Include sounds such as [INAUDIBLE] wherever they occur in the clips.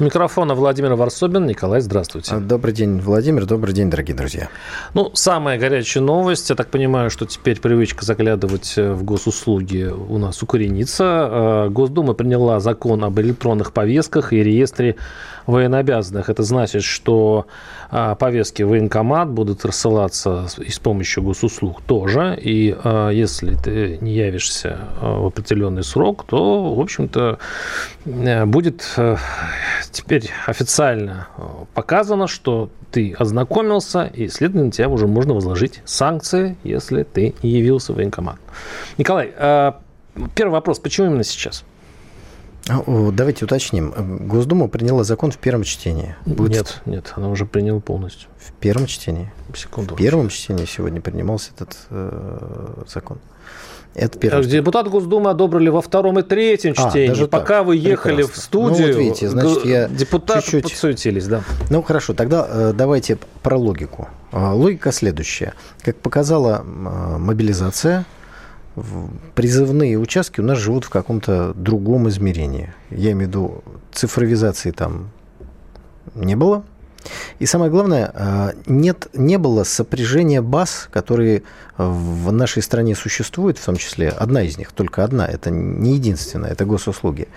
Микрофона Владимир Варсобин. Николай, здравствуйте. Добрый день, Владимир. Добрый день, дорогие друзья. Ну, самая горячая новость. Я так понимаю, что теперь привычка заглядывать в госуслуги у нас укоренится. Э, Госдума приняла закон об электронных повестках и реестре военнообязанных. Это значит, что а, повестки в военкомат будут рассылаться и с помощью госуслуг тоже. И а, если ты не явишься а, в определенный срок, то, в общем-то, э, будет э, теперь официально э, показано, что ты ознакомился, и, следовательно, тебя уже можно возложить санкции, если ты не явился в военкомат. Николай, первый вопрос. Почему именно сейчас? Давайте уточним. Госдума приняла закон в первом чтении. Будет... Нет, нет, она уже приняла полностью. В первом чтении? Секунду. В первом чтении сегодня принимался этот э, закон. Это первое. Депутат Госдумы одобрили во втором и третьем а, чтении. Даже Пока так. вы ехали Прекрасно. в студию, ну, вот видите, значит, я депутаты чуть-чуть... подсуетились. Да. Ну, хорошо, тогда э, давайте про логику. Э, логика следующая. Как показала э, мобилизация, призывные участки у нас живут в каком-то другом измерении. Я имею в виду, цифровизации там не было. И самое главное, а, нет, не было сопряжения баз, которые в нашей стране существуют, в том числе одна из них, только одна, это не единственная, это госуслуги,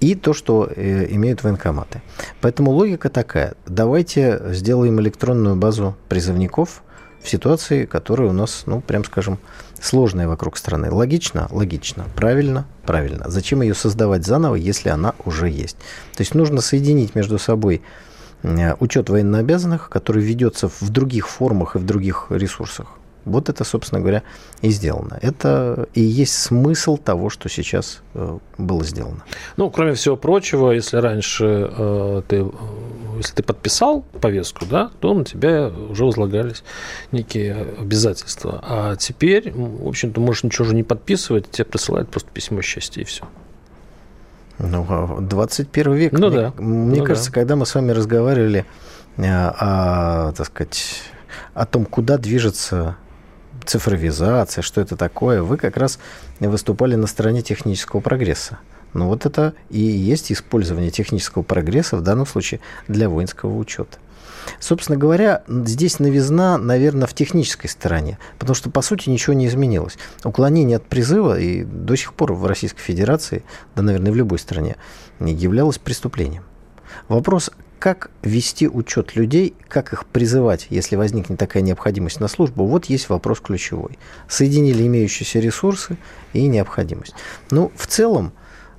и то, что э, имеют военкоматы. Поэтому логика такая, давайте сделаем электронную базу призывников в ситуации, которая у нас, ну, прям скажем, сложная вокруг страны. Логично? Логично. Правильно? Правильно. Зачем ее создавать заново, если она уже есть? То есть нужно соединить между собой э, учет военнообязанных, который ведется в других формах и в других ресурсах. Вот это, собственно говоря, и сделано. Это и есть смысл того, что сейчас э, было сделано. Ну, кроме всего прочего, если раньше э, ты, если ты подписал повестку, да, то на тебя уже возлагались некие обязательства. А теперь, в общем-то, можешь ничего же не подписывать, тебе присылают просто письмо счастья и все. Ну, 21 а век. Ну, мне, да. Мне ну, кажется, да. когда мы с вами разговаривали э, о, так сказать, о том, куда движется цифровизация, что это такое, вы как раз выступали на стороне технического прогресса. Ну вот это и есть использование технического прогресса в данном случае для воинского учета. Собственно говоря, здесь новизна, наверное, в технической стороне, потому что, по сути, ничего не изменилось. Уклонение от призыва и до сих пор в Российской Федерации, да, наверное, в любой стране, являлось преступлением. Вопрос, как вести учет людей, как их призывать, если возникнет такая необходимость на службу, вот есть вопрос ключевой. Соединили имеющиеся ресурсы и необходимость. Ну, в целом,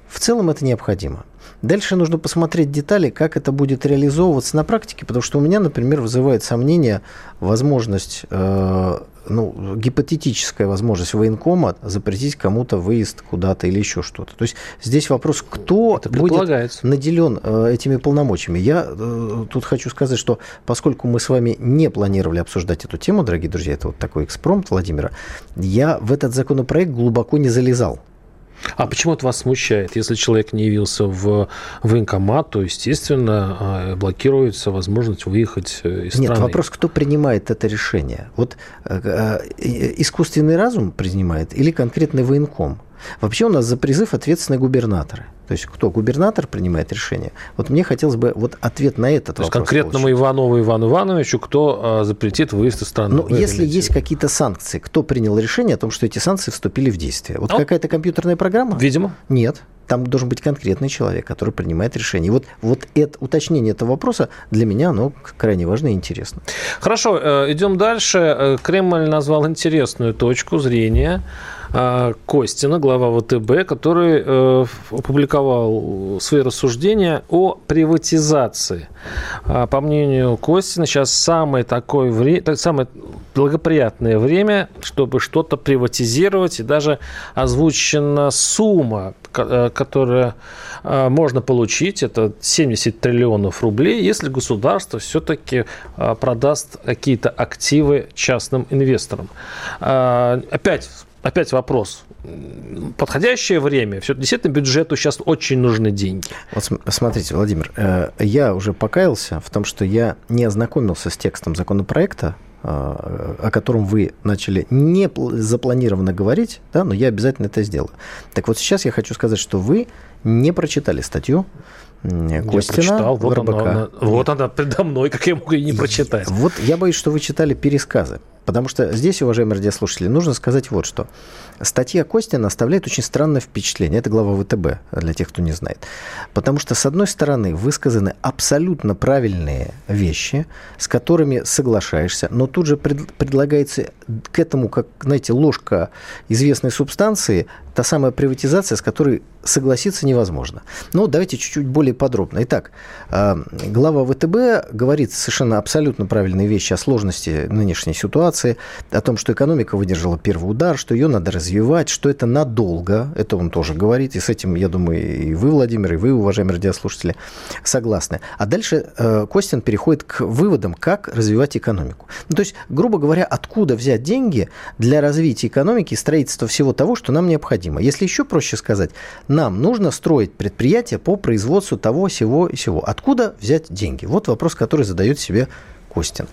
в целом это необходимо. Дальше нужно посмотреть детали, как это будет реализовываться на практике, потому что у меня, например, вызывает сомнение возможность э, ну, гипотетическая возможность военкома запретить кому-то выезд куда-то или еще что-то. То есть здесь вопрос, кто будет наделен э, этими полномочиями. Я э, тут хочу сказать, что поскольку мы с вами не планировали обсуждать эту тему, дорогие друзья, это вот такой экспромт Владимира, я в этот законопроект глубоко не залезал. А почему это вас смущает? Если человек не явился в военкомат, то, естественно, а, блокируется возможность выехать э, из страны. Нет, вопрос, кто принимает это решение? Вот э, э, искусственный разум принимает или конкретный военком? Вообще у нас за призыв ответственны губернаторы. То есть кто? Губернатор принимает решение. Вот мне хотелось бы вот ответ на этот То вопрос. есть конкретному получить. Иванову Ивану Ивановичу, кто а, запретит выезд из страны? Ну, если есть какие-то санкции, кто принял решение о том, что эти санкции вступили в действие? Вот ну, какая-то компьютерная программа? Видимо. Нет. Там должен быть конкретный человек, который принимает решение. И вот, вот это, уточнение этого вопроса для меня оно крайне важно и интересно. Хорошо, э, идем дальше. Э, Кремль назвал интересную точку зрения Костина, глава ВТБ, который э, опубликовал свои рассуждения о приватизации. А, по мнению Костина, сейчас самое такое время, самое благоприятное время, чтобы что-то приватизировать, и даже озвучена сумма, э, которая э, можно получить, это 70 триллионов рублей, если государство все-таки продаст какие-то активы частным инвесторам. Опять опять вопрос. Подходящее время. Все действительно бюджету сейчас очень нужны деньги. Вот смотрите, Владимир, э, я уже покаялся в том, что я не ознакомился с текстом законопроекта, э, о котором вы начали не запланированно говорить, да, но я обязательно это сделаю. Так вот сейчас я хочу сказать, что вы не прочитали статью Костина, я прочитал, вот она, вот она предо мной, как я могу ее не прочитать. Вот я боюсь, что вы читали пересказы. Потому что здесь, уважаемые радиослушатели, нужно сказать вот что. Статья Костина оставляет очень странное впечатление. Это глава ВТБ, для тех, кто не знает. Потому что, с одной стороны, высказаны абсолютно правильные вещи, с которыми соглашаешься, но тут же пред, предлагается к этому, как, знаете, ложка известной субстанции, та самая приватизация, с которой согласиться невозможно. Но ну, давайте чуть-чуть более подробно. Итак, а, глава ВТБ говорит совершенно абсолютно правильные вещи о сложности нынешней ситуации, о том, что экономика выдержала первый удар, что ее надо развивать, что это надолго, это он тоже говорит, и с этим, я думаю, и вы, Владимир, и вы, уважаемые радиослушатели, согласны. А дальше э, Костин переходит к выводам, как развивать экономику. Ну, то есть, грубо говоря, откуда взять деньги для развития экономики и строительства всего того, что нам необходимо. Если еще проще сказать, нам нужно строить предприятие по производству того, всего и всего. Откуда взять деньги? Вот вопрос, который задает себе Костин.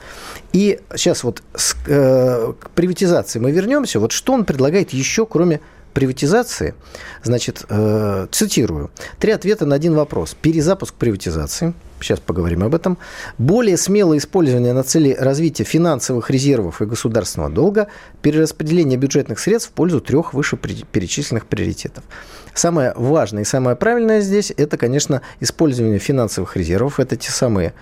И сейчас вот с, э, к приватизации мы вернемся. Вот что он предлагает еще, кроме приватизации? Значит, э, цитирую. Три ответа на один вопрос. Перезапуск приватизации. Сейчас поговорим об этом. Более смелое использование на цели развития финансовых резервов и государственного долга. Перераспределение бюджетных средств в пользу трех вышеперечисленных приоритетов. Самое важное и самое правильное здесь – это, конечно, использование финансовых резервов. Это те самые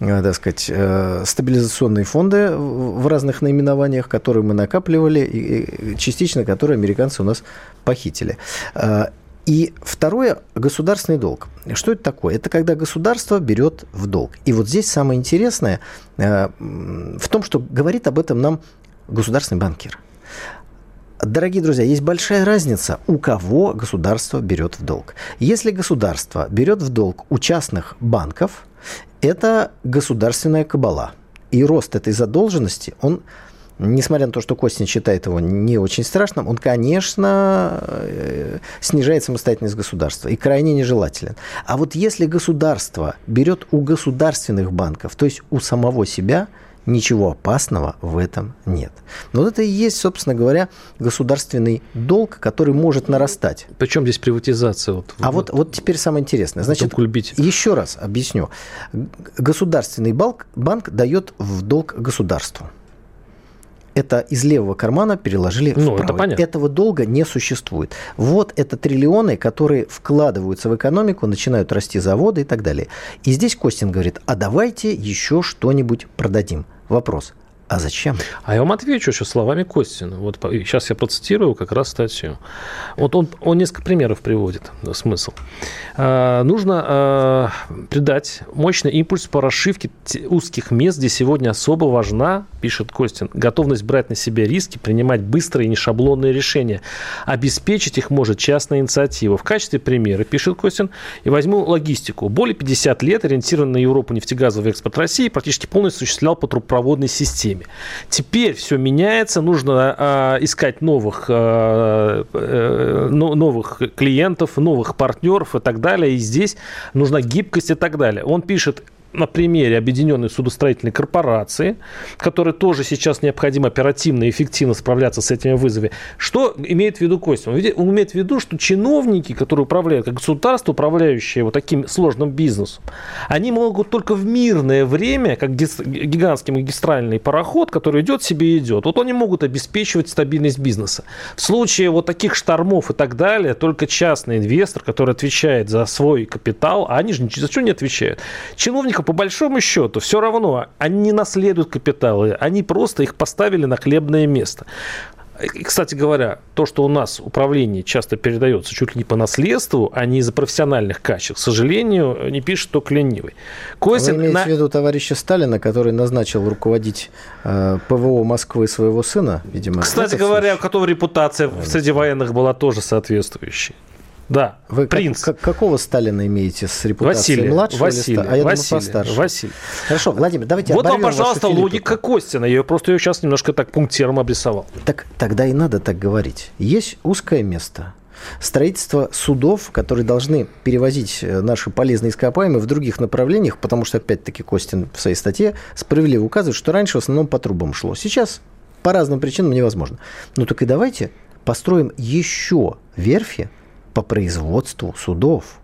так сказать, э, стабилизационные фонды в разных наименованиях, которые мы накапливали, и частично которые американцы у нас похитили. Э, и второе – государственный долг. Что это такое? Это когда государство берет в долг. И вот здесь самое интересное в том, что говорит об этом нам государственный банкир. Дорогие друзья, есть большая разница, у кого государство берет в долг. Если государство берет в долг у частных банков, это государственная кабала. И рост этой задолженности, он, несмотря на то, что Костин считает его не очень страшным, он, конечно, э, снижает самостоятельность государства и крайне нежелателен. А вот если государство берет у государственных банков, то есть у самого себя – Ничего опасного в этом нет. Но вот это и есть, собственно говоря, государственный долг, который может нарастать. Причем здесь приватизация? Вот, а вот, вот теперь самое интересное. Значит, еще раз объясню. Государственный банк, банк дает в долг государству это из левого кармана переложили ну, в правый. Это Этого долга не существует. Вот это триллионы, которые вкладываются в экономику, начинают расти заводы и так далее. И здесь Костин говорит, а давайте еще что-нибудь продадим. Вопрос, а зачем? А я вам отвечу еще словами Костина. Вот сейчас я процитирую как раз статью. Вот он, он несколько примеров приводит, смысл. А, нужно а, придать мощный импульс по расшивке узких мест, где сегодня особо важна, пишет Костин, готовность брать на себя риски, принимать быстрые и нешаблонные решения. Обеспечить их может частная инициатива. В качестве примера, пишет Костин, и возьму логистику. Более 50 лет ориентированный на Европу нефтегазовый экспорт России практически полностью осуществлял по трубопроводной системе системе. Теперь все меняется, нужно э, искать новых, э, э, новых клиентов, новых партнеров и так далее. И здесь нужна гибкость и так далее. Он пишет, на примере Объединенной судостроительной корпорации, которой тоже сейчас необходимо оперативно и эффективно справляться с этими вызовами. Что имеет в виду Костя? Он имеет в виду, что чиновники, которые управляют, как государство, управляющие вот таким сложным бизнесом, они могут только в мирное время, как гигантский магистральный пароход, который идет себе и идет, вот они могут обеспечивать стабильность бизнеса. В случае вот таких штормов и так далее, только частный инвестор, который отвечает за свой капитал, а они же ни за что не отвечают. Чиновник по большому счету все равно они не наследуют капиталы, они просто их поставили на хлебное место и, кстати говоря, то, что у нас управление часто передается чуть ли не по наследству, а не из-за профессиональных качеств, к сожалению, не пишет только ленивый. Костин Вы имеете на... в виду товарища Сталина, который назначил руководить э, ПВО Москвы своего сына, видимо. Кстати говоря, случай? у которого репутация среди военных была тоже соответствующей. Да, Вы принц. Как, какого Сталина имеете с репутацией Василия, младшего Василия, листа? А я Василия, думаю, постарше. Василий. Хорошо, Владимир, давайте Вот вам, пожалуйста, логика Костина. Я просто ее сейчас немножко так пунктиром обрисовал. Так тогда и надо так говорить. Есть узкое место. Строительство судов, которые должны перевозить э, наши полезные ископаемые в других направлениях, потому что, опять-таки, Костин в своей статье справедливо указывает, что раньше в основном по трубам шло. Сейчас по разным причинам невозможно. Ну так и давайте построим еще верфи, по производству судов.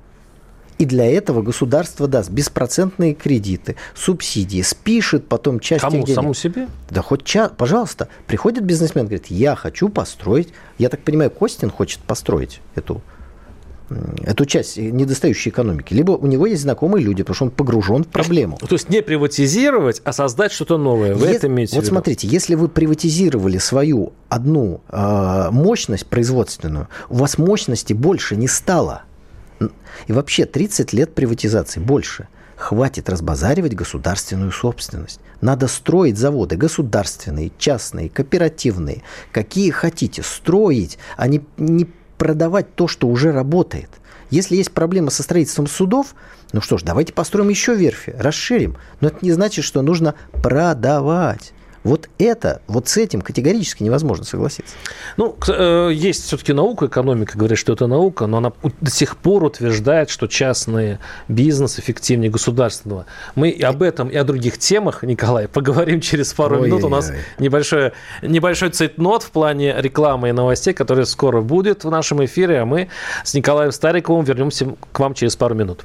И для этого государство даст беспроцентные кредиты, субсидии, спишет потом часть Кому? денег. Саму себе? Да хоть час, пожалуйста. Приходит бизнесмен, говорит, я хочу построить. Я так понимаю, Костин хочет построить эту эту часть недостающей экономики, либо у него есть знакомые люди, потому что он погружен в проблему. То есть не приватизировать, а создать что-то новое. Вы Е- это имеете Вот в виду? смотрите, если вы приватизировали свою одну э, мощность производственную, у вас мощности больше не стало. И вообще 30 лет приватизации больше. Хватит разбазаривать государственную собственность. Надо строить заводы государственные, частные, кооперативные, какие хотите, строить, а не, не продавать то, что уже работает. Если есть проблема со строительством судов, ну что ж, давайте построим еще верфи, расширим. Но это не значит, что нужно продавать. Вот это, вот с этим категорически невозможно согласиться. Ну, э, есть все-таки наука, экономика говорит, что это наука, но она до сих пор утверждает, что частный бизнес эффективнее государственного. Мы и об этом, и о других темах, Николай, поговорим через пару Ой-ой-ой. минут. У нас небольшой, небольшой цейтнот в плане рекламы и новостей, который скоро будет в нашем эфире, а мы с Николаем Стариковым вернемся к вам через пару минут.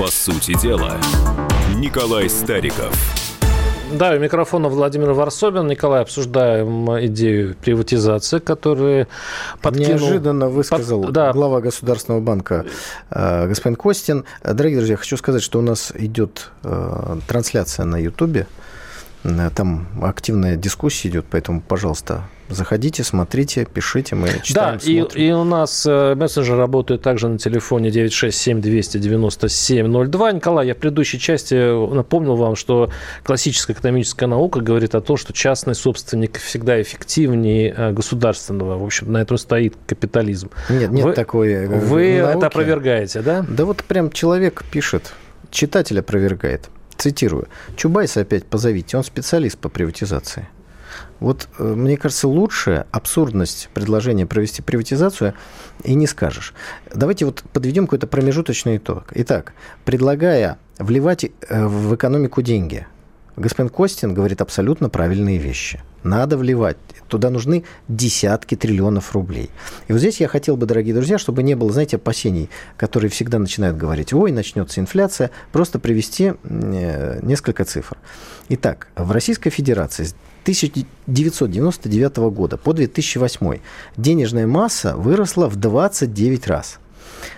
По сути дела, Николай Стариков. Да, у микрофона Владимир Варсобин. Николай, обсуждаем идею приватизации, которую подкинул... Неожиданно высказал Под... да. глава Государственного банка э, господин Костин. Дорогие друзья, хочу сказать, что у нас идет э, трансляция на Ютубе. Э, там активная дискуссия идет, поэтому, пожалуйста, Заходите, смотрите, пишите, мы читаем, Да, и, и у нас э, мессенджер работает также на телефоне 967-297-02. Николай, я в предыдущей части напомнил вам, что классическая экономическая наука говорит о том, что частный собственник всегда эффективнее э, государственного. В общем, на этом стоит капитализм. Нет, нет вы, такой э, Вы науки. это опровергаете, да? Да вот прям человек пишет, читатель опровергает. Цитирую. Чубайса опять позовите, он специалист по приватизации. Вот, э, мне кажется, лучше абсурдность предложения провести приватизацию и не скажешь. Давайте вот подведем какой-то промежуточный итог. Итак, предлагая вливать э, в экономику деньги, господин Костин говорит абсолютно правильные вещи. Надо вливать. Туда нужны десятки триллионов рублей. И вот здесь я хотел бы, дорогие друзья, чтобы не было, знаете, опасений, которые всегда начинают говорить, ой, начнется инфляция, просто привести э, несколько цифр. Итак, в Российской Федерации 1999 года по 2008 денежная масса выросла в 29 раз.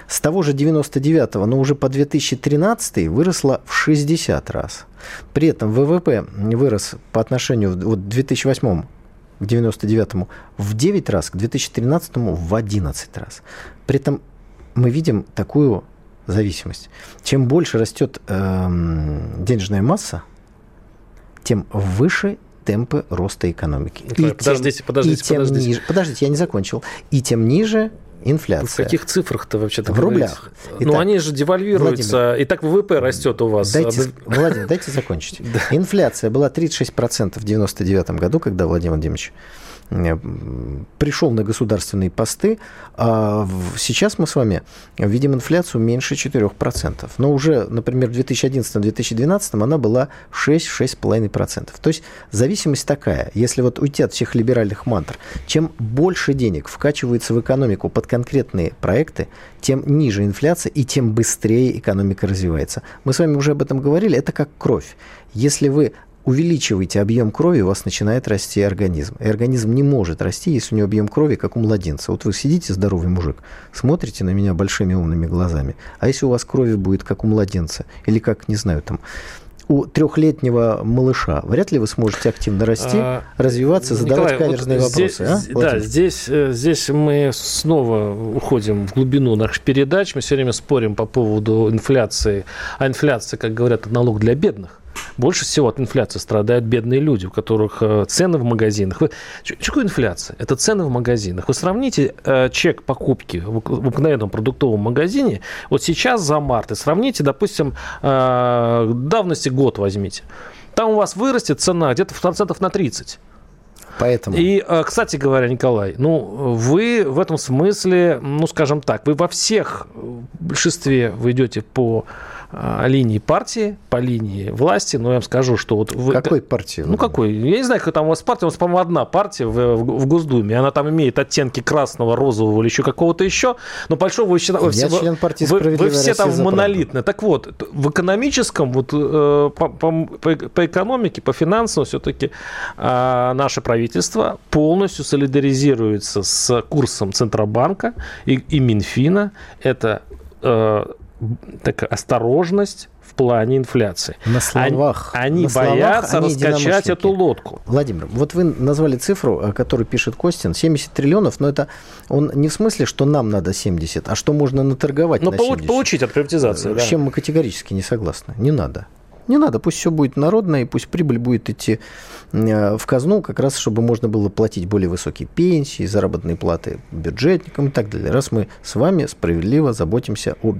С того же 99 но уже по 2013 выросла в 60 раз. При этом ВВП вырос по отношению вот, к 2008 к 99 в 9 раз, к 2013 в 11 раз. При этом мы видим такую зависимость. Чем больше растет э, денежная масса, тем выше темпы роста экономики. И подождите, тем, подождите, и тем подождите. Ниже, подождите, я не закончил. И тем ниже инфляция. В каких цифрах-то вообще-то? В рублях. Итак, ну, они же девальвируются. Владимир, и так ВВП растет у вас. Дайте, Владимир, дайте закончить. [LAUGHS] Инфляция была 36% в 99 году, когда Владимир Владимирович пришел на государственные посты, а сейчас мы с вами видим инфляцию меньше 4%. Но уже, например, в 2011-2012 она была 6-6,5%. То есть зависимость такая. Если вот уйти от всех либеральных мантр, чем больше денег вкачивается в экономику под конкретные проекты, тем ниже инфляция и тем быстрее экономика развивается. Мы с вами уже об этом говорили, это как кровь. Если вы увеличиваете объем крови, у вас начинает расти организм. И организм не может расти, если у него объем крови, как у младенца. Вот вы сидите, здоровый мужик, смотрите на меня большими умными глазами. А если у вас крови будет, как у младенца, или как, не знаю, там, у трехлетнего малыша, вряд ли вы сможете активно расти, а, развиваться, задавать Николай, каверзные вот здесь, вопросы. А? Да, здесь, э, здесь мы снова уходим в глубину наших передач. Мы все время спорим по поводу инфляции. А инфляция, как говорят, налог для бедных. Больше всего от инфляции страдают бедные люди, у которых э, цены в магазинах. Вы, что такое инфляция? Это цены в магазинах. Вы сравните э, чек покупки в, в обыкновенном продуктовом магазине вот сейчас за март и сравните, допустим, э, давности год возьмите. Там у вас вырастет цена где-то в процентов на 30. Поэтому. И, э, кстати говоря, Николай, ну, вы в этом смысле, ну, скажем так, вы во всех большинстве вы идете по линии партии, по линии власти, но я вам скажу, что вот... Вы... Какой партии? Ну, какой? Я не знаю, какая там у вас партия, у вас, по-моему, одна партия в, в, в Госдуме, она там имеет оттенки красного, розового или еще какого-то еще, но большого вы считаете... Я вы, член партии вы, вы все там монолитны. Так вот, в экономическом, вот э, по, по, по экономике, по финансам все-таки э, наше правительство полностью солидаризируется с курсом Центробанка и, и Минфина. Это э, такая осторожность в плане инфляции. На словах. Они, они на боятся словах, они раскачать эту лодку. Владимир, вот вы назвали цифру, которую пишет Костин, 70 триллионов, но это он не в смысле, что нам надо 70, а что можно наторговать но на 70. получить от приватизации. С да. чем мы категорически не согласны. Не надо. Не надо, пусть все будет народное, и пусть прибыль будет идти э, в казну, как раз чтобы можно было платить более высокие пенсии, заработные платы бюджетникам и так далее. Раз мы с вами справедливо заботимся о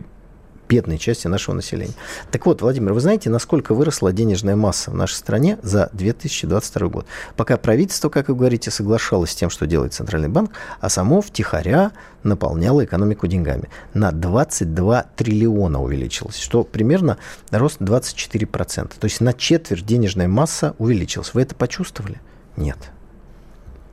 бедной части нашего населения. Так вот, Владимир, вы знаете, насколько выросла денежная масса в нашей стране за 2022 год? Пока правительство, как вы говорите, соглашалось с тем, что делает Центральный банк, а само втихаря наполняло экономику деньгами. На 22 триллиона увеличилось, что примерно рост 24%. То есть на четверть денежная масса увеличилась. Вы это почувствовали? Нет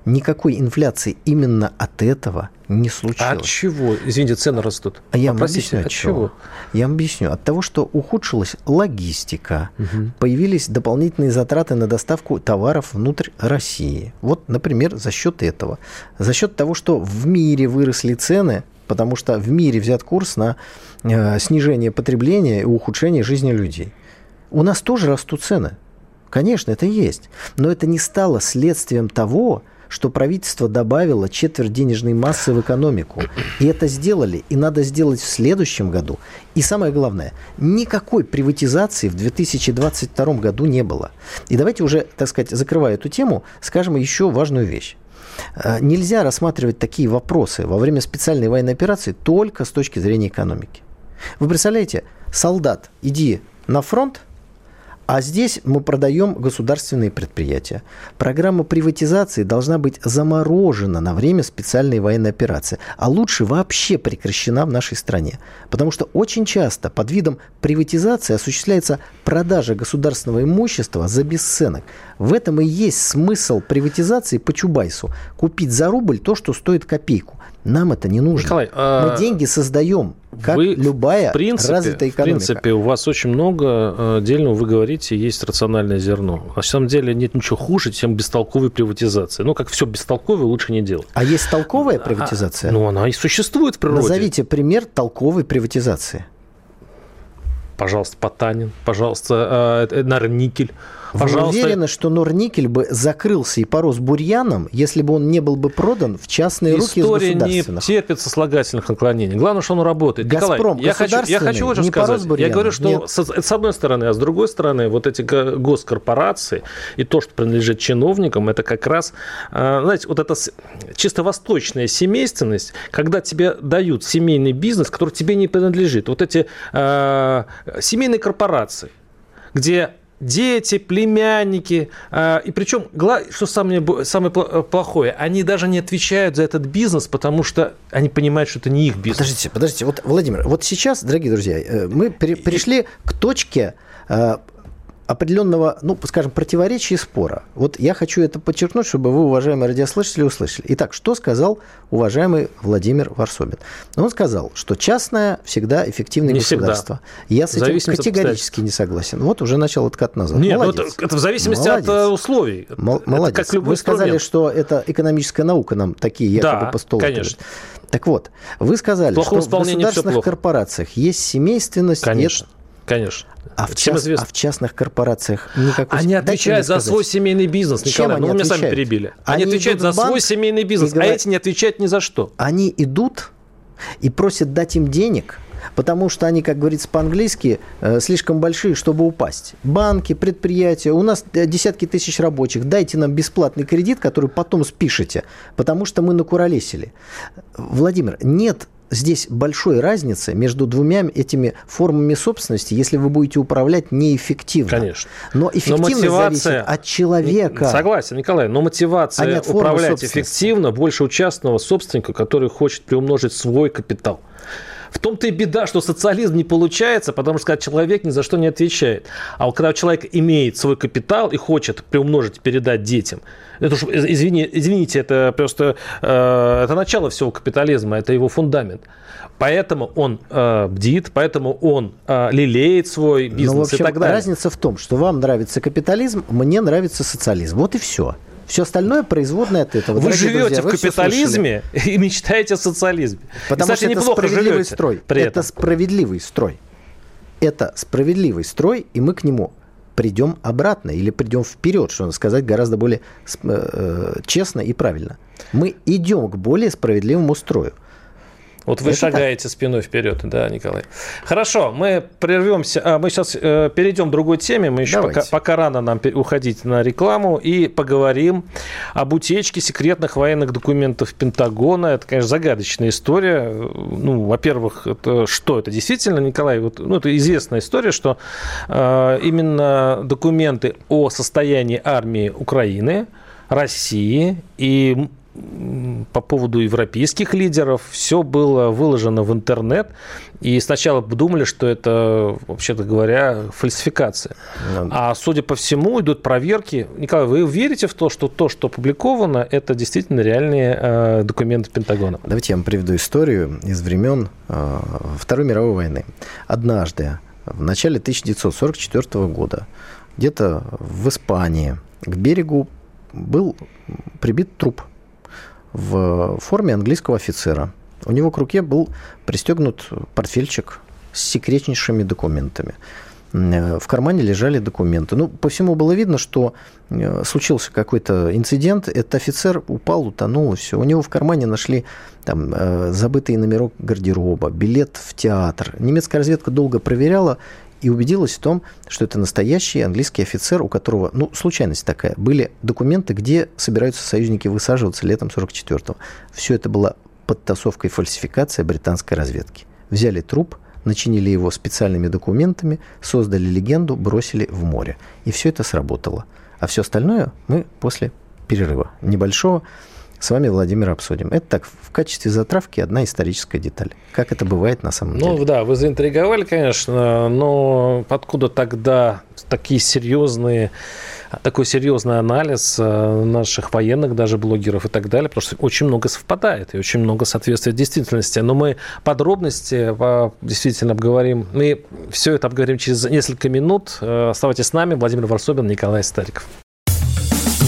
никакой инфляции именно от этого не случилось. А от чего? Извините, цены растут. А я вам объясню, от чего. чего. Я вам объясню. От того, что ухудшилась логистика, угу. появились дополнительные затраты на доставку товаров внутрь России. Вот, например, за счет этого. За счет того, что в мире выросли цены, потому что в мире взят курс на э, снижение потребления и ухудшение жизни людей. У нас тоже растут цены. Конечно, это есть. Но это не стало следствием того, что правительство добавило четверть денежной массы в экономику. И это сделали, и надо сделать в следующем году. И самое главное, никакой приватизации в 2022 году не было. И давайте уже, так сказать, закрывая эту тему, скажем еще важную вещь. Э, нельзя рассматривать такие вопросы во время специальной военной операции только с точки зрения экономики. Вы представляете, солдат, иди на фронт, а здесь мы продаем государственные предприятия. Программа приватизации должна быть заморожена на время специальной военной операции, а лучше вообще прекращена в нашей стране. Потому что очень часто под видом приватизации осуществляется продажа государственного имущества за бесценок. В этом и есть смысл приватизации по Чубайсу. Купить за рубль то, что стоит копейку. Нам это не нужно. Николай, а... Мы деньги создаем, как вы, любая в принципе, развитая экономика. В принципе, у вас очень много э, отдельного, вы говорите, есть рациональное зерно. На самом деле нет ничего хуже, чем бестолковой приватизации. Ну, как все бестолковое, лучше не делать. А есть толковая а, приватизация? А, ну, она и существует в природе. Назовите пример толковой приватизации. Пожалуйста, Потанин, пожалуйста, э, Нарникель. Пожалуйста. Вы уверены, что Норникель бы закрылся и порос бурьяном, если бы он не был бы продан в частные руки История не терпит сослагательных наклонений. Главное, что он работает. Газпром Николай, я хочу, я хочу вот что сказать. Я говорю, что с, с одной стороны, а с другой стороны, вот эти госкорпорации и то, что принадлежит чиновникам, это как раз, а, знаете, вот эта чисто восточная семейственность, когда тебе дают семейный бизнес, который тебе не принадлежит. Вот эти э, семейные корпорации, где дети, племянники, э, и причем, что самое, самое плохое, они даже не отвечают за этот бизнес, потому что они понимают, что это не их бизнес. Подождите, подождите, вот, Владимир, вот сейчас, дорогие друзья, мы перешли к точке определенного, ну, скажем, противоречия и спора. Вот я хочу это подчеркнуть, чтобы вы, уважаемые радиослушатели, услышали. Итак, что сказал уважаемый Владимир Варсобин? Он сказал, что частное всегда эффективное не государство. Всегда. Я с этим категорически не согласен. Вот уже начал откат назад. Нет, ну, это, это в зависимости Молодец. от э, условий. Молодец. Это как любой вы сказали, инструмент. что это экономическая наука нам такие якобы да, постулаты. конечно. Так вот, вы сказали, что в государственных корпорациях есть семейственность. Конечно. Нет, Конечно. А в, час, а в частных корпорациях никакой... Они отвечают за свой семейный бизнес, Николай. Чем ну, вы меня сами перебили. Они, они отвечают за свой семейный бизнес, а эти не отвечают ни за что. Они идут и просят дать им денег, потому что они, как говорится по-английски, э, слишком большие, чтобы упасть. Банки, предприятия, у нас э, десятки тысяч рабочих, дайте нам бесплатный кредит, который потом спишете, потому что мы накуролесили. Владимир, нет здесь большой разницы между двумя этими формами собственности, если вы будете управлять неэффективно. Конечно. Но эффективность но мотивация... зависит от человека. Согласен, Николай, но мотивация а управлять эффективно больше у частного собственника, который хочет приумножить свой капитал. В том-то и беда, что социализм не получается, потому что когда человек ни за что не отвечает. А вот когда человек имеет свой капитал и хочет приумножить, передать детям, это уж, извини, извините, это просто э, это начало всего капитализма, это его фундамент. Поэтому он э, бдит, поэтому он э, лелеет свой ну, бизнес ну, в общем, и так далее. Разница в том, что вам нравится капитализм, мне нравится социализм. Вот и все. Все остальное производное от этого. Вы живете друзья, в капитализме [LAUGHS] и мечтаете о социализме. Потому и, кстати, что это справедливый живете строй. При это этом. справедливый строй. Это справедливый строй, и мы к нему придем обратно или придем вперед, что надо сказать гораздо более э, э, честно и правильно. Мы идем к более справедливому строю. Вот вы Это шагаете так. спиной вперед, да, Николай. Хорошо, мы прервемся. А, мы сейчас э, перейдем к другой теме. Мы еще пока, пока рано нам уходить на рекламу и поговорим об утечке секретных военных документов Пентагона. Это, конечно, загадочная история. Ну, во-первых, это что это действительно, Николай? Вот, ну, это известная история, что э, именно документы о состоянии армии Украины России и по поводу европейских лидеров. Все было выложено в интернет. И сначала думали, что это, вообще-то говоря, фальсификация. Ну а судя по всему, идут проверки. Николай, вы верите в то, что то, что опубликовано, это действительно реальные э, документы Пентагона? Давайте я вам приведу историю из времен э, Второй мировой войны. Однажды, в начале 1944 года, где-то в Испании, к берегу был прибит труп в форме английского офицера. У него к руке был пристегнут портфельчик с секретнейшими документами. В кармане лежали документы. Ну, по всему было видно, что э, случился какой-то инцидент. Этот офицер упал, утонул, и все. У него в кармане нашли там, э, забытый номерок гардероба, билет в театр. Немецкая разведка долго проверяла и убедилась в том, что это настоящий английский офицер, у которого, ну, случайность такая, были документы, где собираются союзники высаживаться летом 44-го. Все это было подтасовка и фальсификация британской разведки. Взяли труп, начинили его специальными документами, создали легенду, бросили в море. И все это сработало. А все остальное мы после перерыва небольшого с вами, Владимир, обсудим. Это так, в качестве затравки одна историческая деталь. Как это бывает на самом ну, деле. Ну да, вы заинтриговали, конечно, но откуда тогда такие серьезные такой серьезный анализ э, наших военных, даже блогеров и так далее, потому что очень много совпадает и очень много соответствует действительности. Но мы подробности действительно обговорим. Мы все это обговорим через несколько минут. Э, оставайтесь с нами. Владимир Варсобин, Николай Стариков.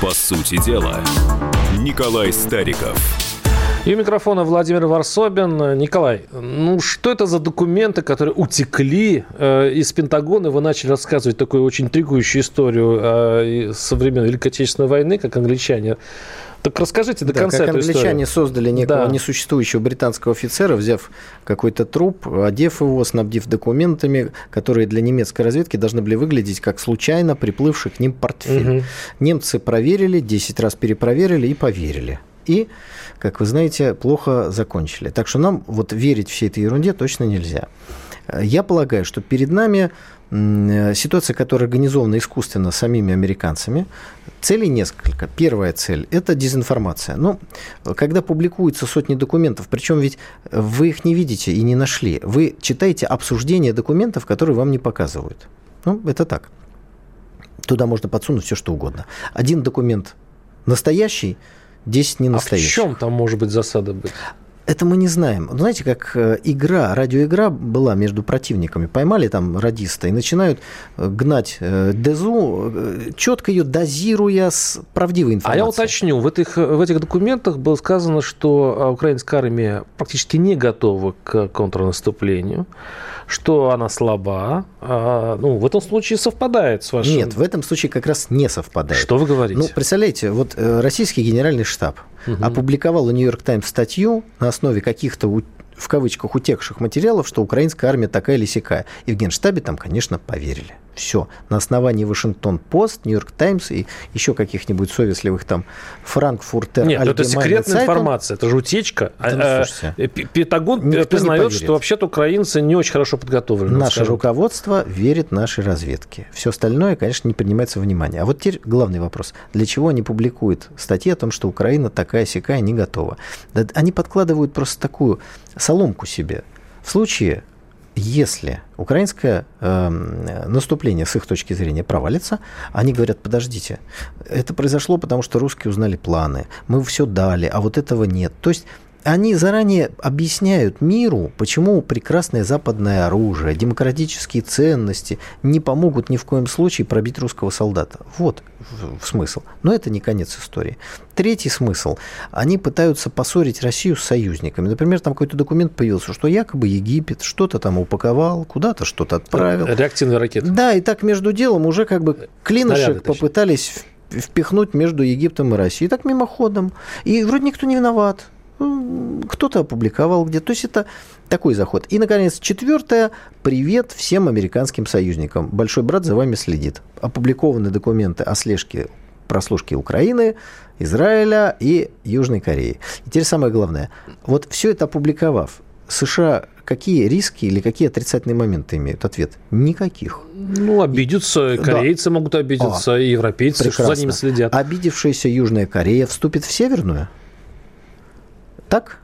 По сути дела, Николай Стариков – И у микрофона Владимир Варсобин. Николай, ну что это за документы, которые утекли э, из Пентагона? Вы начали рассказывать такую очень интригующую историю э, со времен Великой Отечественной войны, как англичане так расскажите до да, конца как англичане историю. создали некого да. несуществующего британского офицера, взяв какой-то труп, одев его, снабдив документами, которые для немецкой разведки должны были выглядеть как случайно приплывший к ним портфель. Угу. Немцы проверили, 10 раз перепроверили и поверили. И, как вы знаете, плохо закончили. Так что нам вот верить всей этой ерунде точно нельзя. Я полагаю, что перед нами Э, ситуация, которая организована искусственно самими американцами. Целей несколько. Первая цель – это дезинформация. Но ну, когда публикуются сотни документов, причем ведь вы их не видите и не нашли, вы читаете обсуждение документов, которые вам не показывают. Ну, это так. Туда можно подсунуть все, что угодно. Один документ настоящий, 10 не настоящих. А в чем там может быть засада быть? Это мы не знаем. Ну, знаете, как э, игра, радиоигра была между противниками. Поймали там радиста и начинают э, гнать э, Дезу, четко ее дозируя с правдивой информацией. А я уточню, в этих, в этих документах было сказано, что украинская армия практически не готова к контрнаступлению что она слаба. А, ну, в этом случае совпадает с вашим... Нет, в этом случае как раз не совпадает. Что вы говорите? Ну, представляете, вот российский генеральный штаб угу. опубликовал у «Нью-Йорк Таймс» статью на основе каких-то в кавычках утекших материалов, что украинская армия такая или сякая. И в Генштабе там, конечно, поверили. Все. На основании Вашингтон-Пост, Нью-Йорк Таймс и еще каких-нибудь совестливых там Франкфуртер, Нет, это секретная сайтом. информация, это же утечка. Да, ну, а, а, Пентагон признает, что вообще-то украинцы не очень хорошо подготовлены. Наше скажем. руководство верит нашей разведке. Все остальное, конечно, не принимается внимание. А вот теперь главный вопрос. Для чего они публикуют статьи о том, что Украина такая сякая не готова? Они подкладывают просто такую соломку себе. В случае, если украинское э, наступление с их точки зрения провалится, они говорят, подождите, это произошло потому, что русские узнали планы, мы все дали, а вот этого нет. То есть они заранее объясняют миру, почему прекрасное западное оружие, демократические ценности не помогут ни в коем случае пробить русского солдата. Вот смысл. Но это не конец истории. Третий смысл. Они пытаются поссорить Россию с союзниками. Например, там какой-то документ появился, что якобы Египет что-то там упаковал, куда-то что-то отправил. Реактивные ракеты. Да, и так между делом уже как бы клинышек попытались впихнуть между Египтом и Россией. И так мимоходом. И вроде никто не виноват кто-то опубликовал где. То есть это такой заход. И, наконец, четвертое. Привет всем американским союзникам. Большой брат за вами следит. Опубликованы документы о слежке прослушки Украины, Израиля и Южной Кореи. И теперь самое главное. Вот все это опубликовав, США какие риски или какие отрицательные моменты имеют? Ответ – никаких. Ну, обидятся, корейцы да. могут обидеться, и европейцы, прекрасно. что за ними следят. Обидевшаяся Южная Корея вступит в Северную? Так?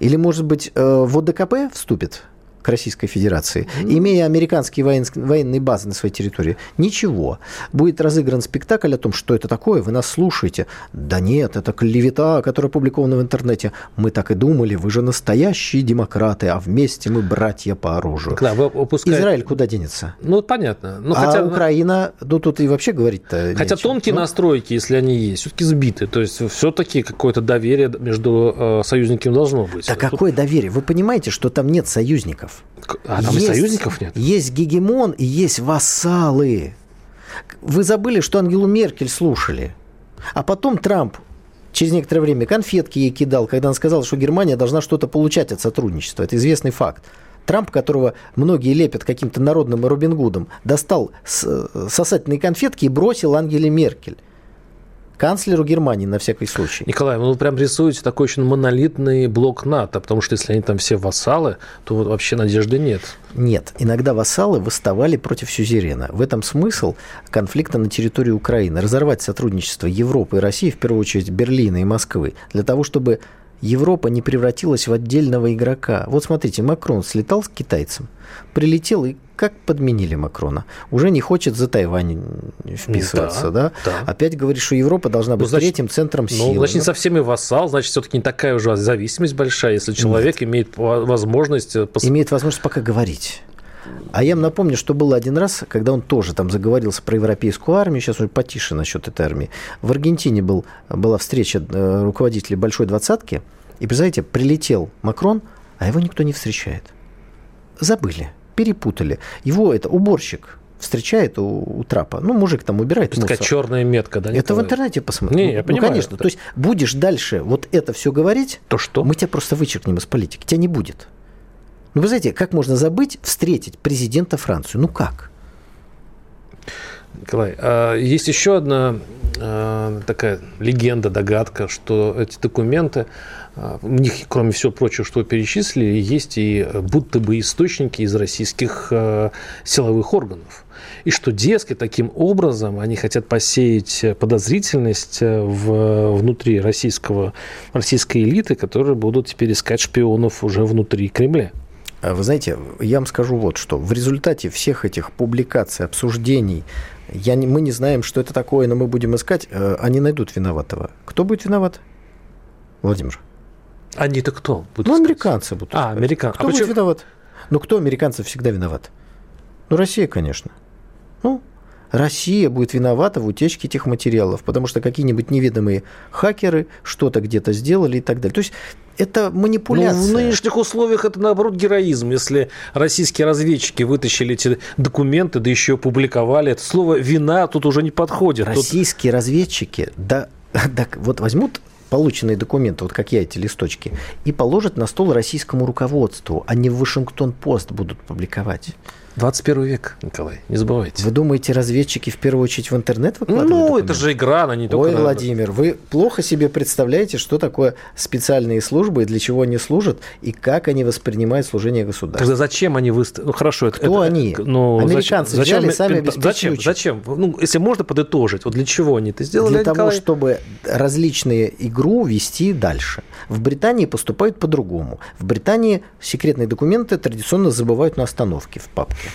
Или, может быть, э, в ОДКП вступит? К Российской Федерации, имея американские военные базы на своей территории. Ничего. Будет разыгран спектакль о том, что это такое, вы нас слушаете. Да нет, это клевета, которая опубликована в интернете. Мы так и думали, вы же настоящие демократы, а вместе мы братья по оружию. Да, вы упускаете... Израиль куда денется? Ну, понятно. Ну, а хотя... Украина, ну тут и вообще говорить-то Хотя тонкие ну... настройки, если они есть, все-таки сбиты. То есть все-таки какое-то доверие между э, союзниками должно быть. Да тут... какое доверие? Вы понимаете, что там нет союзников? А там есть, и союзников нет? Есть гегемон и есть вассалы. Вы забыли, что Ангелу Меркель слушали. А потом Трамп через некоторое время конфетки ей кидал, когда он сказал, что Германия должна что-то получать от сотрудничества. Это известный факт. Трамп, которого многие лепят каким-то народным Робин Гудом, достал сосательные конфетки и бросил Ангеле Меркель канцлеру Германии на всякий случай. Николай, вы прям рисуете такой очень монолитный блок НАТО, потому что если они там все вассалы, то вот вообще надежды нет. Нет, иногда вассалы восставали против сюзерена. В этом смысл конфликта на территории Украины. Разорвать сотрудничество Европы и России, в первую очередь Берлина и Москвы, для того, чтобы Европа не превратилась в отдельного игрока. Вот смотрите, Макрон слетал с китайцем, прилетел и как подменили Макрона. Уже не хочет за Тайвань вписываться, да? да? да. Опять говорит, что Европа должна быть ну, значит, третьим центром ну, силы. Ну, значит, не совсем и вассал, значит, все-таки не такая уже зависимость большая, если человек Нет. имеет возможность... Э, имеет возможность пока говорить. А я вам напомню, что было один раз, когда он тоже там заговорился про европейскую армию, сейчас уже потише насчет этой армии. В Аргентине был, была встреча э, руководителей Большой Двадцатки, И, представляете, прилетел Макрон, а его никто не встречает. Забыли, перепутали. Его это уборщик встречает у, у трапа. Ну, мужик там убирает такая черная метка, да? Это в интернете посмотри. Не, я ну, понимаю. конечно. Это. То есть будешь дальше вот это все говорить, то что? Мы тебя просто вычеркнем из политики. Тебя не будет. Ну, вы знаете, как можно забыть встретить президента Франции? Ну, как? Николай, а есть еще одна а, такая легенда, догадка, что эти документы а, у них, кроме всего прочего, что перечислили, есть и будто бы источники из российских силовых органов. И что, дескать, таким образом они хотят посеять подозрительность в, внутри российского, российской элиты, которые будут теперь искать шпионов уже внутри Кремля. А вы знаете, я вам скажу вот что. В результате всех этих публикаций, обсуждений, я не, мы не знаем, что это такое, но мы будем искать, э, они найдут виноватого. Кто будет виноват? Владимир. Они-то кто? Будут ну, сказать? американцы будут. А, американцы. Кто а будет почему? виноват? Ну, кто американцев всегда виноват? Ну, Россия, конечно. Ну, Россия будет виновата в утечке этих материалов, потому что какие-нибудь неведомые хакеры что-то где-то сделали и так далее. То есть это манипуляция. Ну, в нынешних условиях это, наоборот, героизм. Если российские разведчики вытащили эти документы, да еще опубликовали, это слово «вина» тут уже не подходит. Российские тут... разведчики, да, [LAUGHS] да, вот возьмут полученные документы, вот как я эти листочки, и положат на стол российскому руководству, а не в Вашингтон-Пост будут публиковать. 21 век, Николай, не забывайте. Вы думаете, разведчики в первую очередь в интернет выкладывают? Ну, документы? это же игра, она не только... Ой, Владимир, вы плохо себе представляете, что такое специальные службы и для чего они служат, и как они воспринимают служение государства. Тогда зачем они выставили? Ну, хорошо, это... Кто это, они? Ну, Американцы зачем, взяли, сами Зачем? Зачем? Ну, если можно подытожить, вот для чего они это сделали, Для Николай? того, чтобы различные игру вести дальше. В Британии поступают по-другому. В Британии секретные документы традиционно забывают на остановке в папке.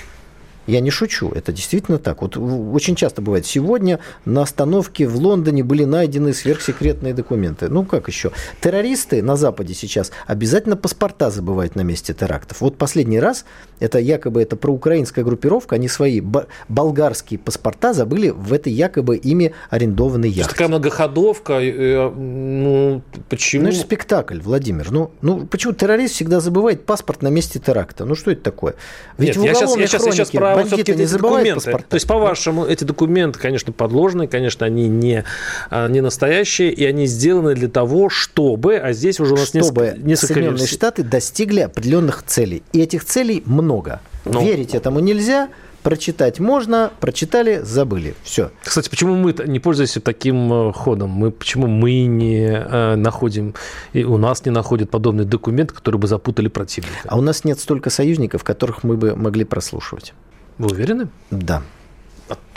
Я не шучу, это действительно так. Вот очень часто бывает. Сегодня на остановке в Лондоне были найдены сверхсекретные документы. Ну как еще? Террористы на Западе сейчас обязательно паспорта забывают на месте терактов. Вот последний раз, это якобы это проукраинская группировка, они свои болгарские паспорта забыли в этой якобы ими арендованной яхте. Такая многоходовка, э, ну почему? Ну это спектакль, Владимир. Ну, ну почему террорист всегда забывает паспорт на месте теракта? Ну что это такое? Ведь Нет, в я сейчас, я сейчас, я сейчас про а все-таки эти документы. Паспорта. То есть, по-вашему, эти документы, конечно, подложные, конечно, они не, а, не настоящие, и они сделаны для того, чтобы, а здесь уже у нас чтобы несколько, несколько Соединенные версий. Штаты достигли определенных целей. И этих целей много. Ну, Верить этому нельзя, прочитать можно, прочитали, забыли. Все. Кстати, почему мы не пользуемся таким э, ходом? Мы, почему мы не э, находим, и у нас не находят подобный документ, который бы запутали противника? А у нас нет столько союзников, которых мы бы могли прослушивать. Вы уверены? Да.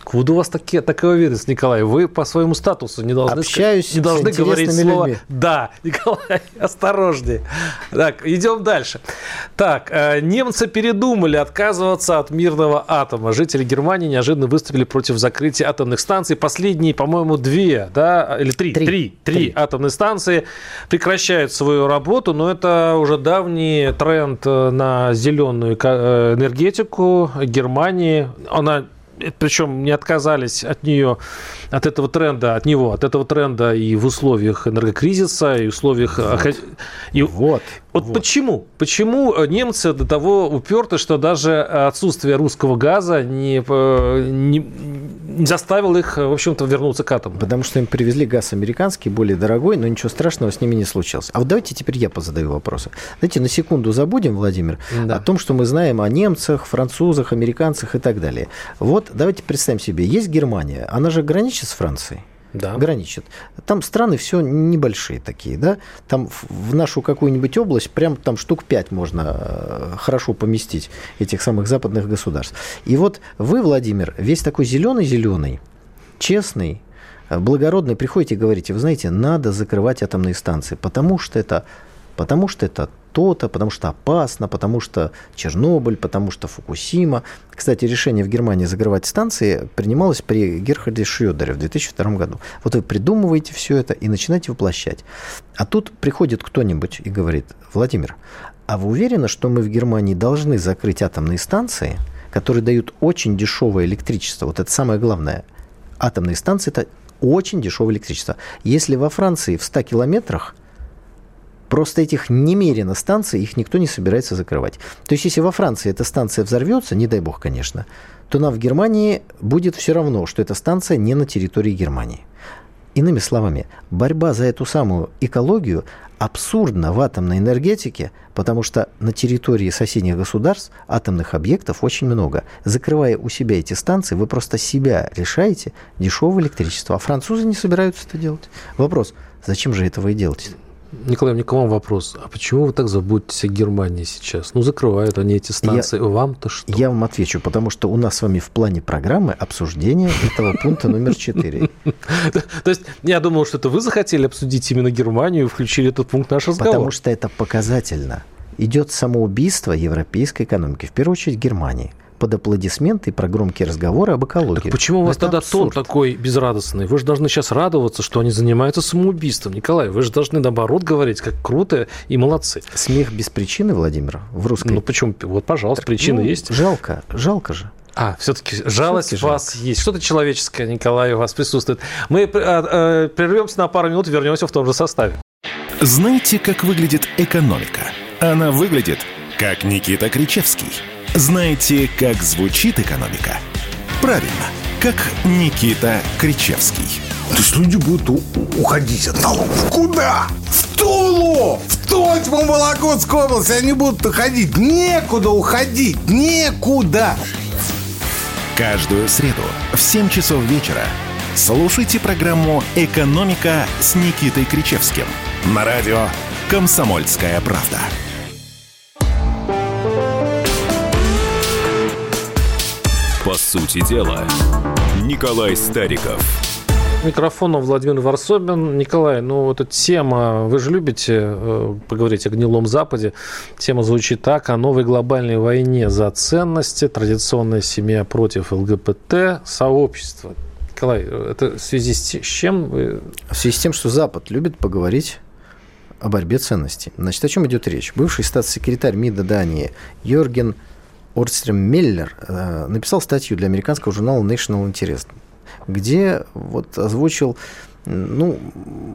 Откуда у вас такие, такая уверенность, Николай? Вы по своему статусу не должны, Общаюсь не должны говорить слово людьми. «да». [LAUGHS] Николай, осторожнее. Так, идем дальше. Так, э, немцы передумали отказываться от мирного атома. Жители Германии неожиданно выступили против закрытия атомных станций. Последние, по-моему, две, да, или три, три, три, три, три атомные станции прекращают свою работу, но это уже давний тренд э, на зеленую э, энергетику Германии. Она причем не отказались от нее, от этого тренда, от него, от этого тренда и в условиях энергокризиса, и в условиях... Вот. И, вот. Вот, вот почему? Почему немцы до того уперты, что даже отсутствие русского газа не, не, не заставило их, в общем-то, вернуться к атому? Потому что им привезли газ американский, более дорогой, но ничего страшного с ними не случилось. А вот давайте теперь я позадаю вопросы. Давайте на секунду забудем, Владимир, да. о том, что мы знаем о немцах, французах, американцах и так далее. Вот давайте представим себе, есть Германия, она же граничит с Францией да. граничит. Там страны все небольшие такие, да. Там в нашу какую-нибудь область прям там штук пять можно э, хорошо поместить этих самых западных государств. И вот вы, Владимир, весь такой зеленый-зеленый, честный, э, благородный, приходите и говорите, вы знаете, надо закрывать атомные станции, потому что это, потому что это то-то, потому что опасно, потому что Чернобыль, потому что Фукусима. Кстати, решение в Германии закрывать станции принималось при Герхарде Шрёдере в 2002 году. Вот вы придумываете все это и начинаете воплощать. А тут приходит кто-нибудь и говорит, Владимир, а вы уверены, что мы в Германии должны закрыть атомные станции, которые дают очень дешевое электричество? Вот это самое главное. Атомные станции – это очень дешевое электричество. Если во Франции в 100 километрах – Просто этих немерено станций, их никто не собирается закрывать. То есть, если во Франции эта станция взорвется, не дай бог, конечно, то нам в Германии будет все равно, что эта станция не на территории Германии. Иными словами, борьба за эту самую экологию абсурдна в атомной энергетике, потому что на территории соседних государств атомных объектов очень много. Закрывая у себя эти станции, вы просто себя лишаете дешевого электричества. А французы не собираются это делать. Вопрос, зачем же этого и делать? Николай, мне к вам вопрос. А почему вы так заботитесь о Германии сейчас? Ну, закрывают они эти станции. Вам-то что? Я вам отвечу, потому что у нас с вами в плане программы обсуждение этого пункта номер 4. [LAUGHS] То есть я думал, что это вы захотели обсудить именно Германию и включили этот пункт в наш разговор. Потому что это показательно. Идет самоубийство европейской экономики, в первую очередь Германии – под аплодисменты и про громкие разговоры об экологии. Так почему у вас тогда абсурд. тон такой безрадостный? Вы же должны сейчас радоваться, что они занимаются самоубийством. Николай, вы же должны наоборот говорить, как круто и молодцы. Смех без причины, Владимир, в русской... Ну почему? Вот, пожалуйста, так, причина ну, есть. Жалко, жалко же. А, все-таки жалость все у вас жалко. есть. Что-то человеческое, Николай, у вас присутствует. Мы э, э, прервемся на пару минут, вернемся в том же составе. Знаете, как выглядит экономика? Она выглядит, как Никита Кричевский – знаете, как звучит экономика? Правильно, как Никита Кричевский. То есть люди будут уходить от налогов. Куда? В Тулу! В Тотьму Вологодскую область они будут уходить. Некуда уходить. Некуда. Каждую среду в 7 часов вечера слушайте программу «Экономика» с Никитой Кричевским на радио «Комсомольская правда». По сути дела, Николай Стариков. Микрофоном Владимир Варсобин. Николай, ну вот эта тема, вы же любите э, поговорить о гнилом Западе. Тема звучит так, о новой глобальной войне за ценности, традиционная семья против ЛГБТ, сообщество. Николай, это в связи с чем вы... В связи с тем, что Запад любит поговорить о борьбе ценностей. Значит, о чем идет речь? Бывший статс-секретарь МИДа Дании Йорген Орстрем Меллер э, написал статью для американского журнала National Interest, где вот озвучил ну,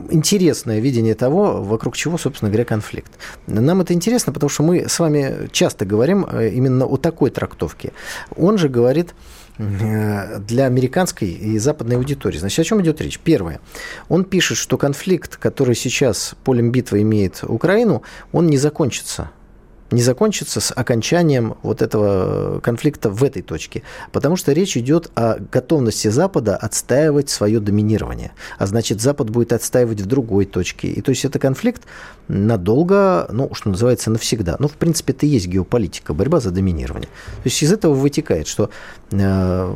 интересное видение того, вокруг чего, собственно говоря, конфликт. Нам это интересно, потому что мы с вами часто говорим э, именно о такой трактовке. Он же говорит э, для американской и западной аудитории. Значит, о чем идет речь? Первое. Он пишет, что конфликт, который сейчас полем битвы имеет Украину, он не закончится не закончится с окончанием вот этого конфликта в этой точке. Потому что речь идет о готовности Запада отстаивать свое доминирование. А значит, Запад будет отстаивать в другой точке. И то есть это конфликт надолго, ну, что называется, навсегда. Ну, в принципе, это и есть геополитика, борьба за доминирование. То есть из этого вытекает, что э,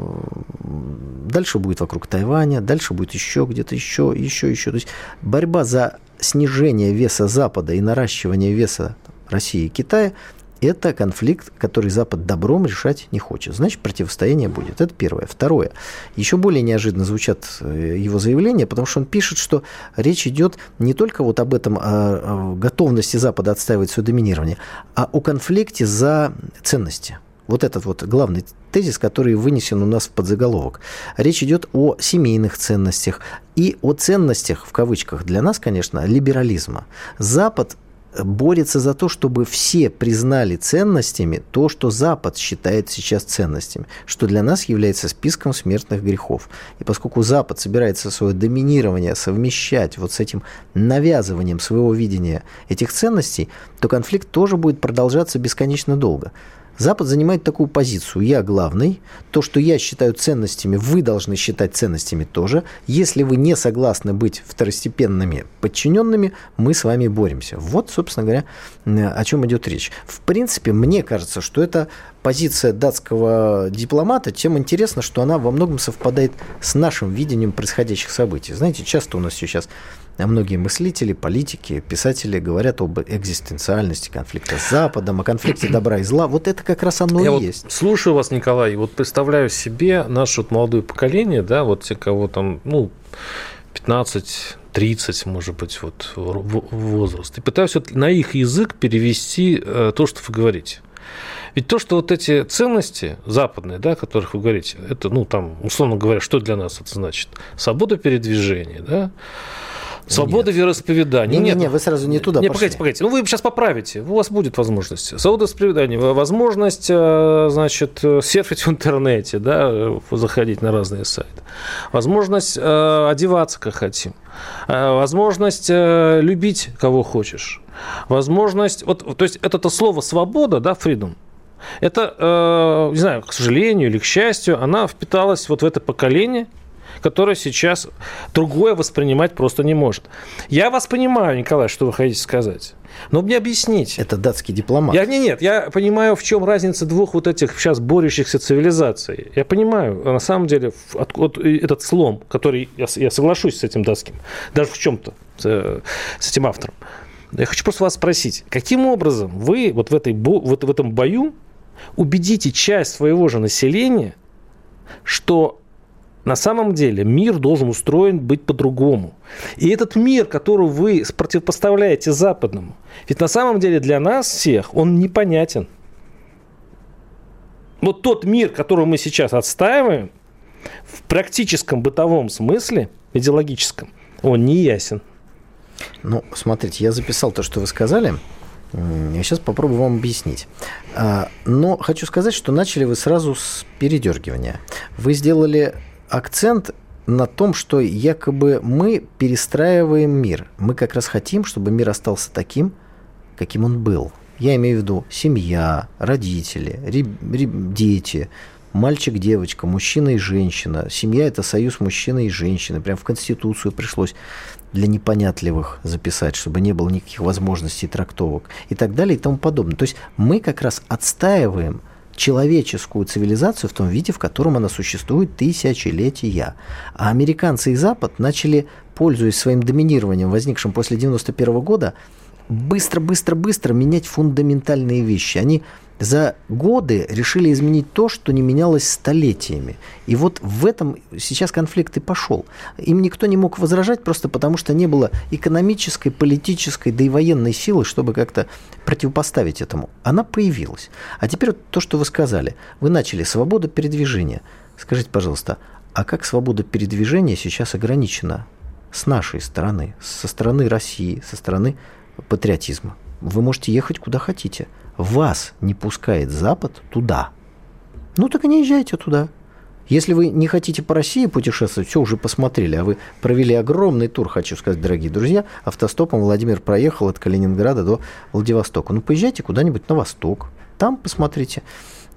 дальше будет вокруг Тайваня, дальше будет еще где-то еще, еще, еще. То есть борьба за снижение веса Запада и наращивание веса России и Китая, это конфликт, который Запад добром решать не хочет. Значит, противостояние будет. Это первое. Второе. Еще более неожиданно звучат э, его заявления, потому что он пишет, что речь идет не только вот об этом, о готовности Запада отстаивать свое доминирование, а о конфликте за ценности. Вот этот вот главный тезис, который вынесен у нас в подзаголовок. Речь идет о семейных ценностях и о ценностях, в кавычках, для нас, конечно, либерализма. Запад борется за то, чтобы все признали ценностями то, что Запад считает сейчас ценностями, что для нас является списком смертных грехов. И поскольку Запад собирается свое доминирование совмещать вот с этим навязыванием своего видения этих ценностей, то конфликт тоже будет продолжаться бесконечно долго. Запад занимает такую позицию. Я главный. То, что я считаю ценностями, вы должны считать ценностями тоже. Если вы не согласны быть второстепенными подчиненными, мы с вами боремся. Вот, собственно говоря, о чем идет речь. В принципе, мне кажется, что это позиция датского дипломата, тем интересно, что она во многом совпадает с нашим видением происходящих событий. Знаете, часто у нас сейчас многие мыслители, политики, писатели говорят об экзистенциальности конфликта с Западом, о конфликте добра и зла. Вот это как раз оно Я и вот есть. Слушаю вас, Николай, и вот представляю себе наше вот молодое поколение, да, вот те, кого там, ну, 15, 30, может быть, вот возраст. И пытаюсь вот на их язык перевести э, то, что вы говорите. Ведь то, что вот эти ценности западные, да, о которых вы говорите, это, ну, там, условно говоря, что для нас это значит? Свобода передвижения, да, Свобода Нет. вероисповедания. Не, Нет, не, вы сразу не туда не, пошли. Погодите, погодите. Ну, вы сейчас поправите. У вас будет возможность. Свобода вероисповедания. Возможность, э, значит, серфить в интернете, да, заходить на разные сайты. Возможность э, одеваться, как хотим. Э, возможность любить, кого хочешь. Возможность... Вот, то есть, это-то слово «свобода», да, freedom, это, не знаю, к сожалению или к счастью, она впиталась вот в это поколение – которое сейчас другое воспринимать просто не может. Я вас понимаю, Николай, что вы хотите сказать. Но мне объясните. Это датский дипломат. Я, не, нет, я понимаю, в чем разница двух вот этих сейчас борющихся цивилизаций. Я понимаю, на самом деле, от, от, этот слом, который, я, я соглашусь с этим датским, даже в чем-то, с, с этим автором. Я хочу просто вас спросить, каким образом вы вот в, этой, вот в этом бою убедите часть своего же населения, что на самом деле мир должен устроен быть по-другому. И этот мир, который вы противопоставляете западному, ведь на самом деле для нас всех он непонятен. Вот тот мир, который мы сейчас отстаиваем, в практическом бытовом смысле, идеологическом, он не ясен. Ну, смотрите, я записал то, что вы сказали. Я сейчас попробую вам объяснить. А, но хочу сказать, что начали вы сразу с передергивания. Вы сделали акцент на том, что якобы мы перестраиваем мир. Мы как раз хотим, чтобы мир остался таким, каким он был. Я имею в виду семья, родители, дети, мальчик, девочка, мужчина и женщина. Семья – это союз мужчины и женщины. Прям в Конституцию пришлось для непонятливых записать, чтобы не было никаких возможностей трактовок и так далее и тому подобное. То есть мы как раз отстаиваем – человеческую цивилизацию в том виде, в котором она существует тысячелетия. А американцы и Запад начали, пользуясь своим доминированием, возникшим после 1991 года, быстро-быстро-быстро менять фундаментальные вещи. Они за годы решили изменить то, что не менялось столетиями. И вот в этом сейчас конфликт и пошел. Им никто не мог возражать просто потому, что не было экономической, политической, да и военной силы, чтобы как-то противопоставить этому. Она появилась. А теперь вот то, что вы сказали. Вы начали свобода передвижения. Скажите, пожалуйста, а как свобода передвижения сейчас ограничена с нашей стороны, со стороны России, со стороны патриотизма? Вы можете ехать куда хотите – вас не пускает Запад туда, ну так и не езжайте туда. Если вы не хотите по России путешествовать, все уже посмотрели, а вы провели огромный тур, хочу сказать, дорогие друзья, автостопом Владимир проехал от Калининграда до Владивостока. Ну, поезжайте куда-нибудь на восток, там посмотрите.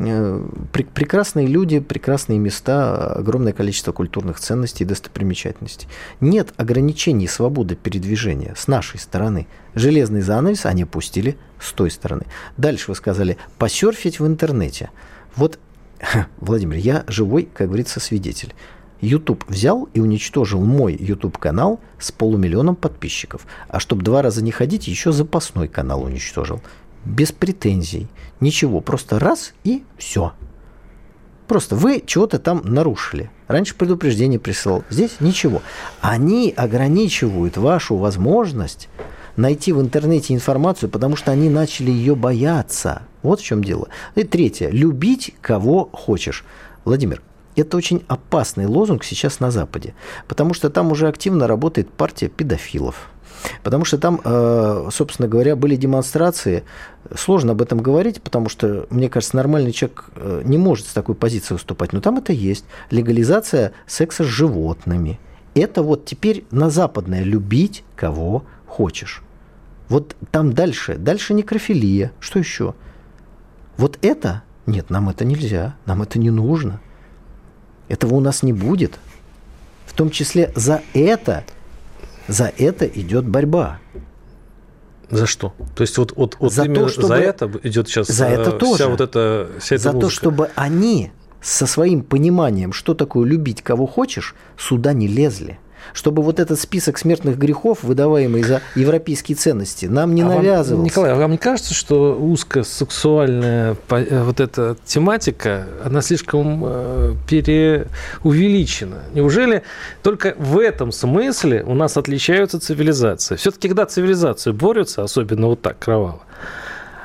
Э, прекрасные люди, прекрасные места, огромное количество культурных ценностей и достопримечательностей. Нет ограничений свободы передвижения с нашей стороны. Железный занавес они пустили с той стороны. Дальше вы сказали, посерфить в интернете. Вот, [LAUGHS] Владимир, я живой, как говорится, свидетель. YouTube взял и уничтожил мой YouTube-канал с полумиллионом подписчиков. А чтобы два раза не ходить, еще запасной канал уничтожил без претензий, ничего, просто раз и все. Просто вы чего-то там нарушили. Раньше предупреждение присылал, здесь ничего. Они ограничивают вашу возможность найти в интернете информацию, потому что они начали ее бояться. Вот в чем дело. И третье. Любить кого хочешь. Владимир, это очень опасный лозунг сейчас на Западе, потому что там уже активно работает партия педофилов. Потому что там, э, собственно говоря, были демонстрации. Сложно об этом говорить, потому что, мне кажется, нормальный человек э, не может с такой позиции выступать. Но там это есть. Легализация секса с животными. Это вот теперь на западное любить кого хочешь. Вот там дальше, дальше некрофилия. Что еще? Вот это, нет, нам это нельзя, нам это не нужно. Этого у нас не будет. В том числе за это за это идет борьба. За что? То есть вот, вот, вот за именно то, чтобы, за это идет сейчас за это вся тоже. вот эта вся эта За музыка. то, чтобы они со своим пониманием, что такое любить кого хочешь, сюда не лезли чтобы вот этот список смертных грехов, выдаваемый за европейские ценности, нам не а навязывался. Вам, Николай, а вам не кажется, что узкосексуальная э, вот эта тематика, она слишком э, переувеличена? Неужели только в этом смысле у нас отличаются цивилизации? Все-таки, когда цивилизации борются, особенно вот так кроваво,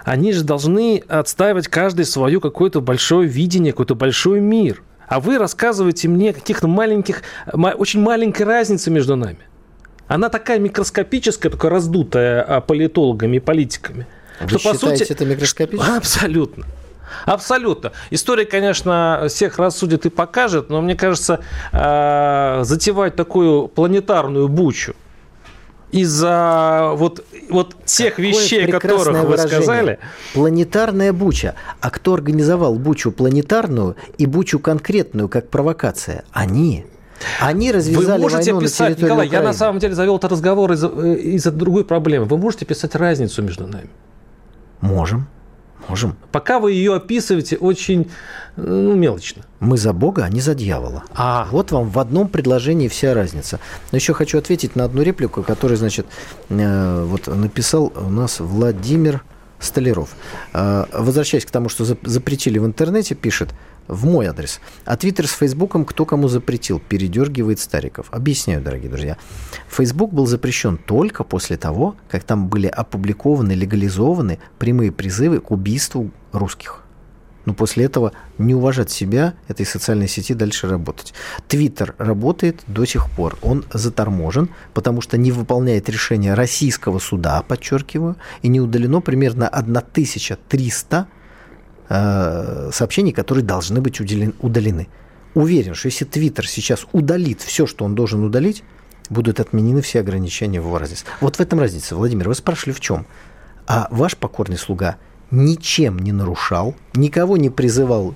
они же должны отстаивать каждый свое какое-то большое видение, какой-то большой мир – а вы рассказываете мне о каких-то маленьких, очень маленькой разнице между нами. Она такая микроскопическая, только раздутая а, политологами и политиками. Вы что, считаете по сути, это микроскопически? Абсолютно. Абсолютно. История, конечно, всех рассудит и покажет, но мне кажется, а, затевать такую планетарную бучу из-за вот, вот тех Какое вещей, которых вы выражение. сказали. Планетарная буча. А кто организовал бучу планетарную и бучу конкретную, как провокация? Они. Они развязали Вы можете войну писать, на Николай, Украины. я на самом деле завел этот разговор из-за э, из другой проблемы. Вы можете писать разницу между нами? Можем. Можем. Пока вы ее описываете очень ну, мелочно. Мы за Бога, а не за дьявола. А. Вот вам в одном предложении вся разница. Но еще хочу ответить на одну реплику, которую, значит, э, вот написал у нас Владимир Столяров. Э, возвращаясь к тому, что запретили в интернете, пишет – в мой адрес. А Твиттер с Фейсбуком кто кому запретил, передергивает Стариков. Объясняю, дорогие друзья. Фейсбук был запрещен только после того, как там были опубликованы, легализованы прямые призывы к убийству русских. Но после этого не уважать себя, этой социальной сети дальше работать. Твиттер работает до сих пор. Он заторможен, потому что не выполняет решение российского суда, подчеркиваю, и не удалено примерно 1300 Э, сообщений, которые должны быть удалены. Уверен, что если Твиттер сейчас удалит все, что он должен удалить, будут отменены все ограничения в его разнице. Вот в этом разница, Владимир. Вы спрашивали, в чем? А ваш покорный слуга ничем не нарушал, никого не призывал,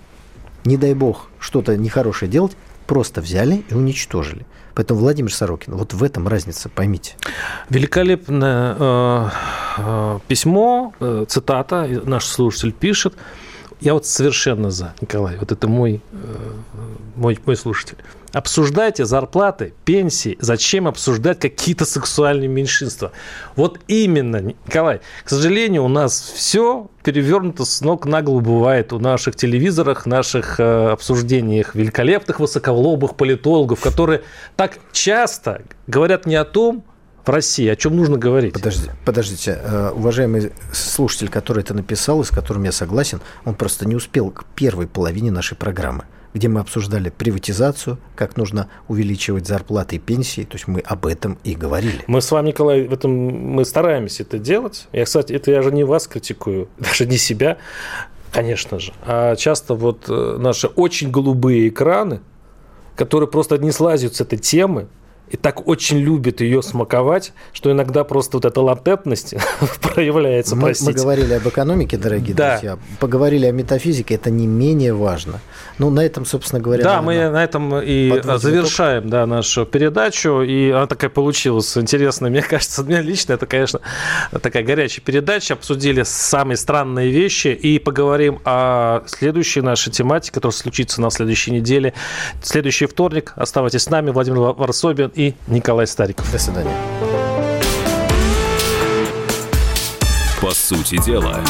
не дай бог, что-то нехорошее делать, просто взяли и уничтожили. Поэтому Владимир Сорокин, вот в этом разница, поймите. Великолепное э, э, письмо, э, цитата, наш слушатель пишет. Я вот совершенно за, Николай. Вот это мой, э, мой, мой слушатель. Обсуждайте зарплаты, пенсии. Зачем обсуждать какие-то сексуальные меньшинства? Вот именно, Николай, к сожалению, у нас все перевернуто с ног на голову бывает у наших телевизорах, наших э, обсуждениях великолепных высоколобых политологов, которые так часто говорят не о том, в России, о чем нужно говорить. Подождите, подождите. Э, уважаемый слушатель, который это написал и с которым я согласен, он просто не успел к первой половине нашей программы где мы обсуждали приватизацию, как нужно увеличивать зарплаты и пенсии. То есть мы об этом и говорили. Мы с вами, Николай, в этом мы стараемся это делать. Я, кстати, это я же не вас критикую, [LAUGHS] даже не себя, конечно же. А часто вот э, наши очень голубые экраны, которые просто не слазят с этой темы, и так очень любит ее смаковать, что иногда просто вот эта латентность [LAUGHS] проявляется, мы, мы говорили об экономике, дорогие да. друзья, поговорили о метафизике, это не менее важно. Ну, на этом, собственно говоря... Да, мы на этом и завершаем да, нашу передачу, и она такая получилась интересная. Мне [LAUGHS] кажется, мне лично это, конечно, такая горячая передача. Обсудили самые странные вещи и поговорим о следующей нашей тематике, которая случится на следующей неделе. Следующий вторник. Оставайтесь с нами. Владимир Варсобин и Николай Стариков. До свидания. По сути дела.